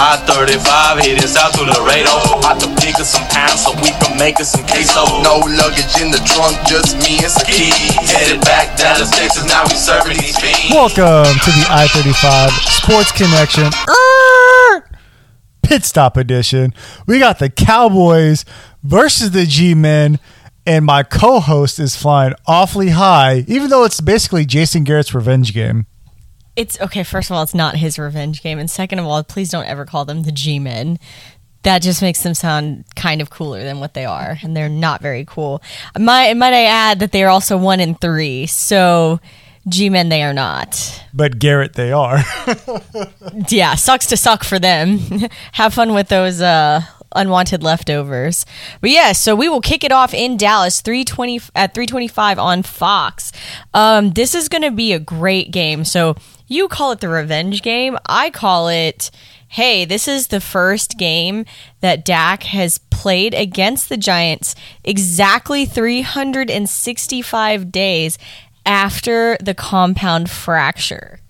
I 35 heading south to Laredo. About to pick up some pounds so we can make us some queso. No luggage in the trunk, just me and some keys. Headed back Dallas, Texas, now we serving these fiends. Welcome to the I 35 Sports Connection Pit Stop Edition. We got the Cowboys versus the G Men, and my co host is flying awfully high, even though it's basically Jason Garrett's revenge game. It's okay. First of all, it's not his revenge game, and second of all, please don't ever call them the G Men. That just makes them sound kind of cooler than what they are, and they're not very cool. Might might I add that they are also one in three, so G Men they are not. But Garrett, they are. Yeah, sucks to suck for them. Have fun with those uh, unwanted leftovers. But yeah, so we will kick it off in Dallas, three twenty at three twenty five on Fox. Um, this is going to be a great game. So you call it the revenge game. I call it. Hey, this is the first game that Dak has played against the Giants exactly 365 days after the compound fracture.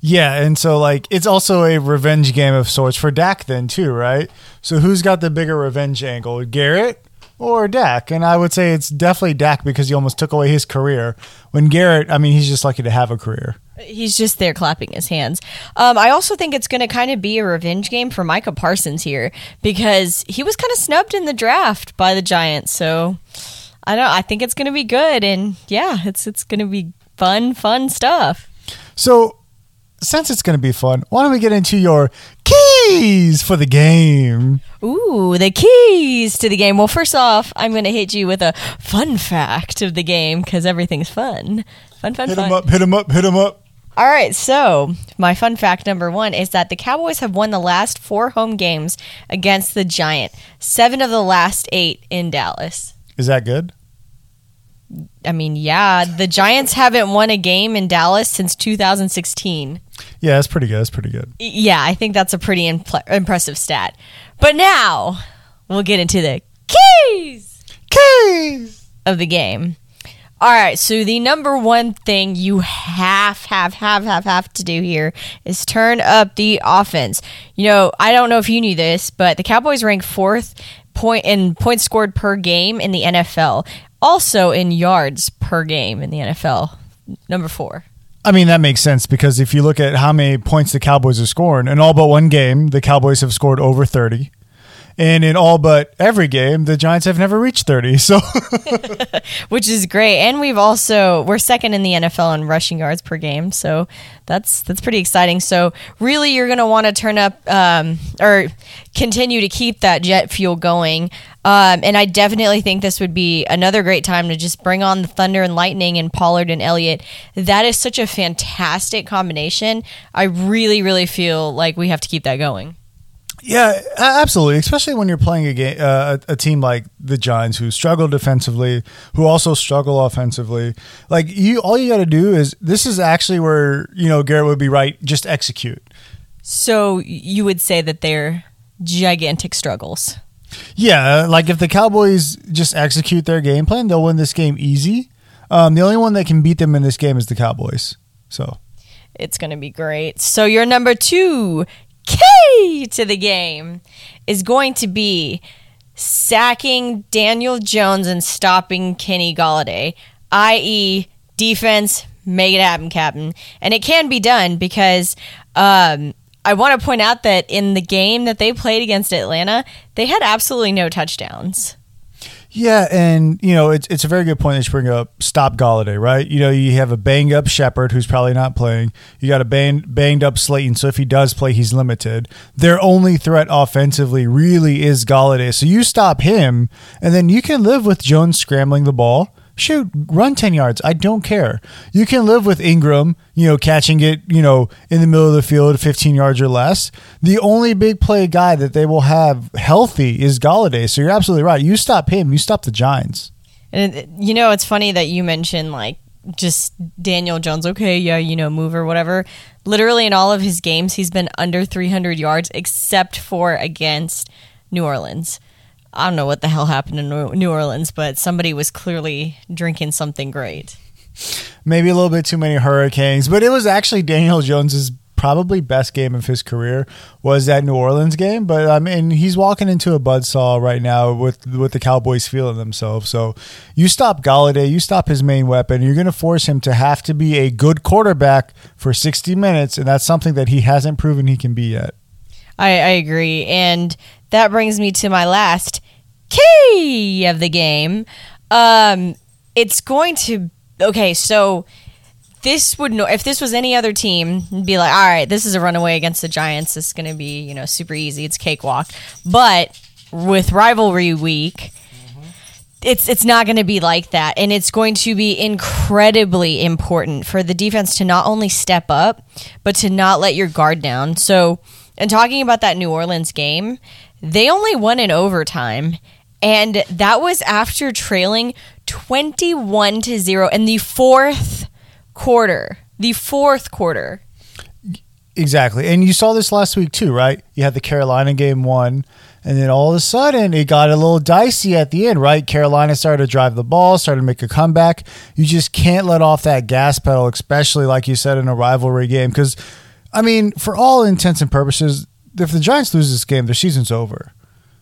yeah, and so, like, it's also a revenge game of sorts for Dak, then, too, right? So, who's got the bigger revenge angle, Garrett or Dak? And I would say it's definitely Dak because he almost took away his career. When Garrett, I mean, he's just lucky to have a career. He's just there clapping his hands. Um, I also think it's going to kind of be a revenge game for Micah Parsons here because he was kind of snubbed in the draft by the Giants. So I don't. I think it's going to be good, and yeah, it's it's going to be fun, fun stuff. So, since it's going to be fun, why don't we get into your keys for the game? Ooh, the keys to the game. Well, first off, I'm going to hit you with a fun fact of the game because everything's fun. Fun, fun, Hit fun. him up, hit him up, hit him up. All right, so my fun fact number one is that the Cowboys have won the last four home games against the Giant, seven of the last eight in Dallas. Is that good? I mean, yeah, the Giants haven't won a game in Dallas since 2016. Yeah, that's pretty good. That's pretty good. Yeah, I think that's a pretty impl- impressive stat. But now we'll get into the keys Keys. of the game. All right, so the number one thing you have, have, have, have, have to do here is turn up the offense. You know, I don't know if you knew this, but the Cowboys rank fourth point in points scored per game in the NFL, also in yards per game in the NFL. Number four. I mean, that makes sense because if you look at how many points the Cowboys are scoring, in all but one game, the Cowboys have scored over 30. And in all but every game, the Giants have never reached 30. So, which is great. And we've also we're second in the NFL in rushing yards per game, so that's that's pretty exciting. So really, you're going to want to turn up um, or continue to keep that jet fuel going. Um, and I definitely think this would be another great time to just bring on the Thunder and Lightning and Pollard and Elliott. That is such a fantastic combination. I really, really feel like we have to keep that going. Yeah, absolutely. Especially when you're playing a, game, uh, a team like the Giants who struggle defensively, who also struggle offensively. Like, you, all you got to do is this is actually where, you know, Garrett would be right. Just execute. So you would say that they're gigantic struggles. Yeah, like if the Cowboys just execute their game plan, they'll win this game easy. Um, the only one that can beat them in this game is the Cowboys. So It's going to be great. So, your number two key to the game is going to be sacking Daniel Jones and stopping Kenny Golladay, i.e., defense, make it happen, Captain. And it can be done because um, I want to point out that in the game that they played against Atlanta, they had absolutely no touchdowns. Yeah, and you know it's it's a very good point that you bring up. Stop Golladay, right? You know you have a banged up Shepard who's probably not playing. You got a bang, banged up Slayton, so if he does play, he's limited. Their only threat offensively really is Golladay. So you stop him, and then you can live with Jones scrambling the ball. Shoot, run 10 yards. I don't care. You can live with Engram, you know, catching it, you know, in the middle of the field, 15 yards or less. The only big play guy that they will have healthy is Golladay. So you're absolutely right. You stop him, you stop the Giants. And it- you know, it's funny that you mentioned like just Daniel Jones. Okay, yeah, you know, move or whatever. Literally in all of his games, he's been under 300 yards, except for against New Orleans. I don't know what the hell happened in New Orleans, but somebody was clearly drinking something great. Maybe a little bit too many hurricanes, but it was actually Daniel Jones's probably best game of his career was that New Orleans game. But I mean, he's walking into a buzzsaw right now with with the Cowboys feeling themselves. So you stop Golladay, you stop his main weapon. You're going to force him to have to be a good quarterback for 60 minutes, and that's something that he hasn't proven he can be yet. I, I agree. And that brings me to my last key of the game. Um, it's going to okay. So this would know if this was any other team, be like, all right, this is a runaway against the Giants. Is going to be you know super easy. It's cakewalk. But with rivalry week. It's, it's not going to be like that. And it's going to be incredibly important for the defense to not only step up, but to not let your guard down. So, and talking about that New Orleans game, they only won in overtime. And that was after trailing 21 to 0 in the fourth quarter. The fourth quarter. Exactly. And you saw this last week too, right? You had the Carolina game one, and then all of a sudden it got a little dicey at the end, right? Carolina started to drive the ball, started to make a comeback. You just can't let off that gas pedal, especially like you said in a rivalry game. Because, I mean, for all intents and purposes, if the Giants lose this game, their season's over.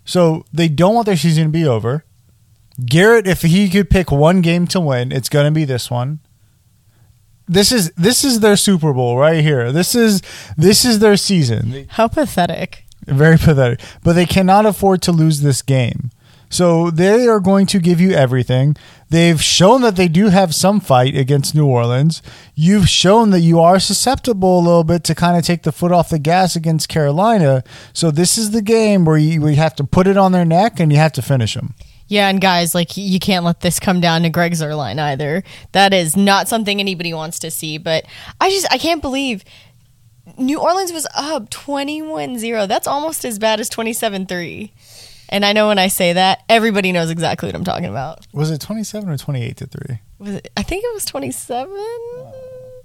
So they don't want their season to be over. Garrett, if he could pick one game to win, it's going to be this one this is this is their Super Bowl right here. This is this is their season. How pathetic. Very pathetic. But they cannot afford to lose this game. So they are going to give you everything. They've shown that they do have some fight against New Orleans. You've shown that you are susceptible a little bit to kind of take the foot off the gas against Carolina. So this is the game where you, where you have to put it on their neck and you have to finish them. Yeah, and guys, like you can't let this come down to Greg Zuerlein either. That is not something anybody wants to see. But I just I can't believe New Orleans was up 21-0. That's almost as bad as 27-3. And I know when I say that, everybody knows exactly what I'm talking about. Was it 27 or 28 to 3? Was it, I think it was 27.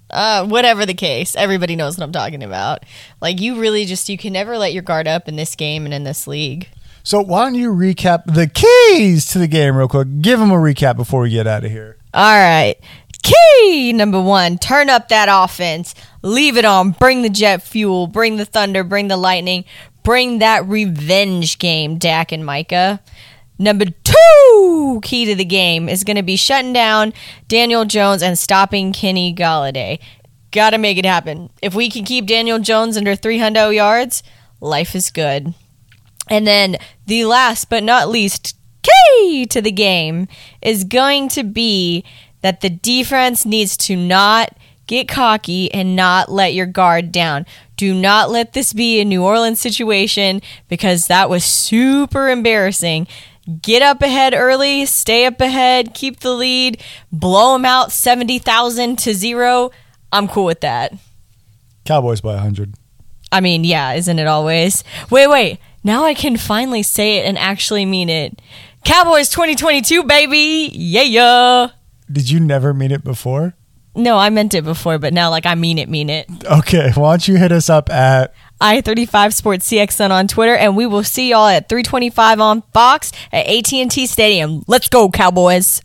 Uh, whatever the case, everybody knows what I'm talking about. Like you really just you can never let your guard up in this game and in this league. So why don't you recap the keys to the game real quick? Give them a recap before we get out of here. All right. Key number one, turn up that offense. Leave it on. Bring the jet fuel. Bring the thunder. Bring the lightning. Bring that revenge game, Dak and Micah. Number two key to the game is going to be shutting down Daniel Jones and stopping Kenny Golladay. Got to make it happen. If we can keep Daniel Jones under 300 yards, life is good. And then the last but not least key to the game is going to be that the defense needs to not get cocky and not let your guard down. Do not let this be a New Orleans situation because that was super embarrassing. Get up ahead early, stay up ahead, keep the lead, blow them out 70,000 to 0. I'm cool with that. Cowboys by 100. I mean, yeah, isn't it always? Wait, wait. Now I can finally say it and actually mean it. Cowboys 2022, baby. Yeah, yeah. Did you never mean it before? No, I meant it before, but now like I mean it, mean it. Okay, why don't you hit us up at i35 Sports CXN on Twitter, and we will see y'all at 325 on Fox at AT&T Stadium. Let's go, Cowboys!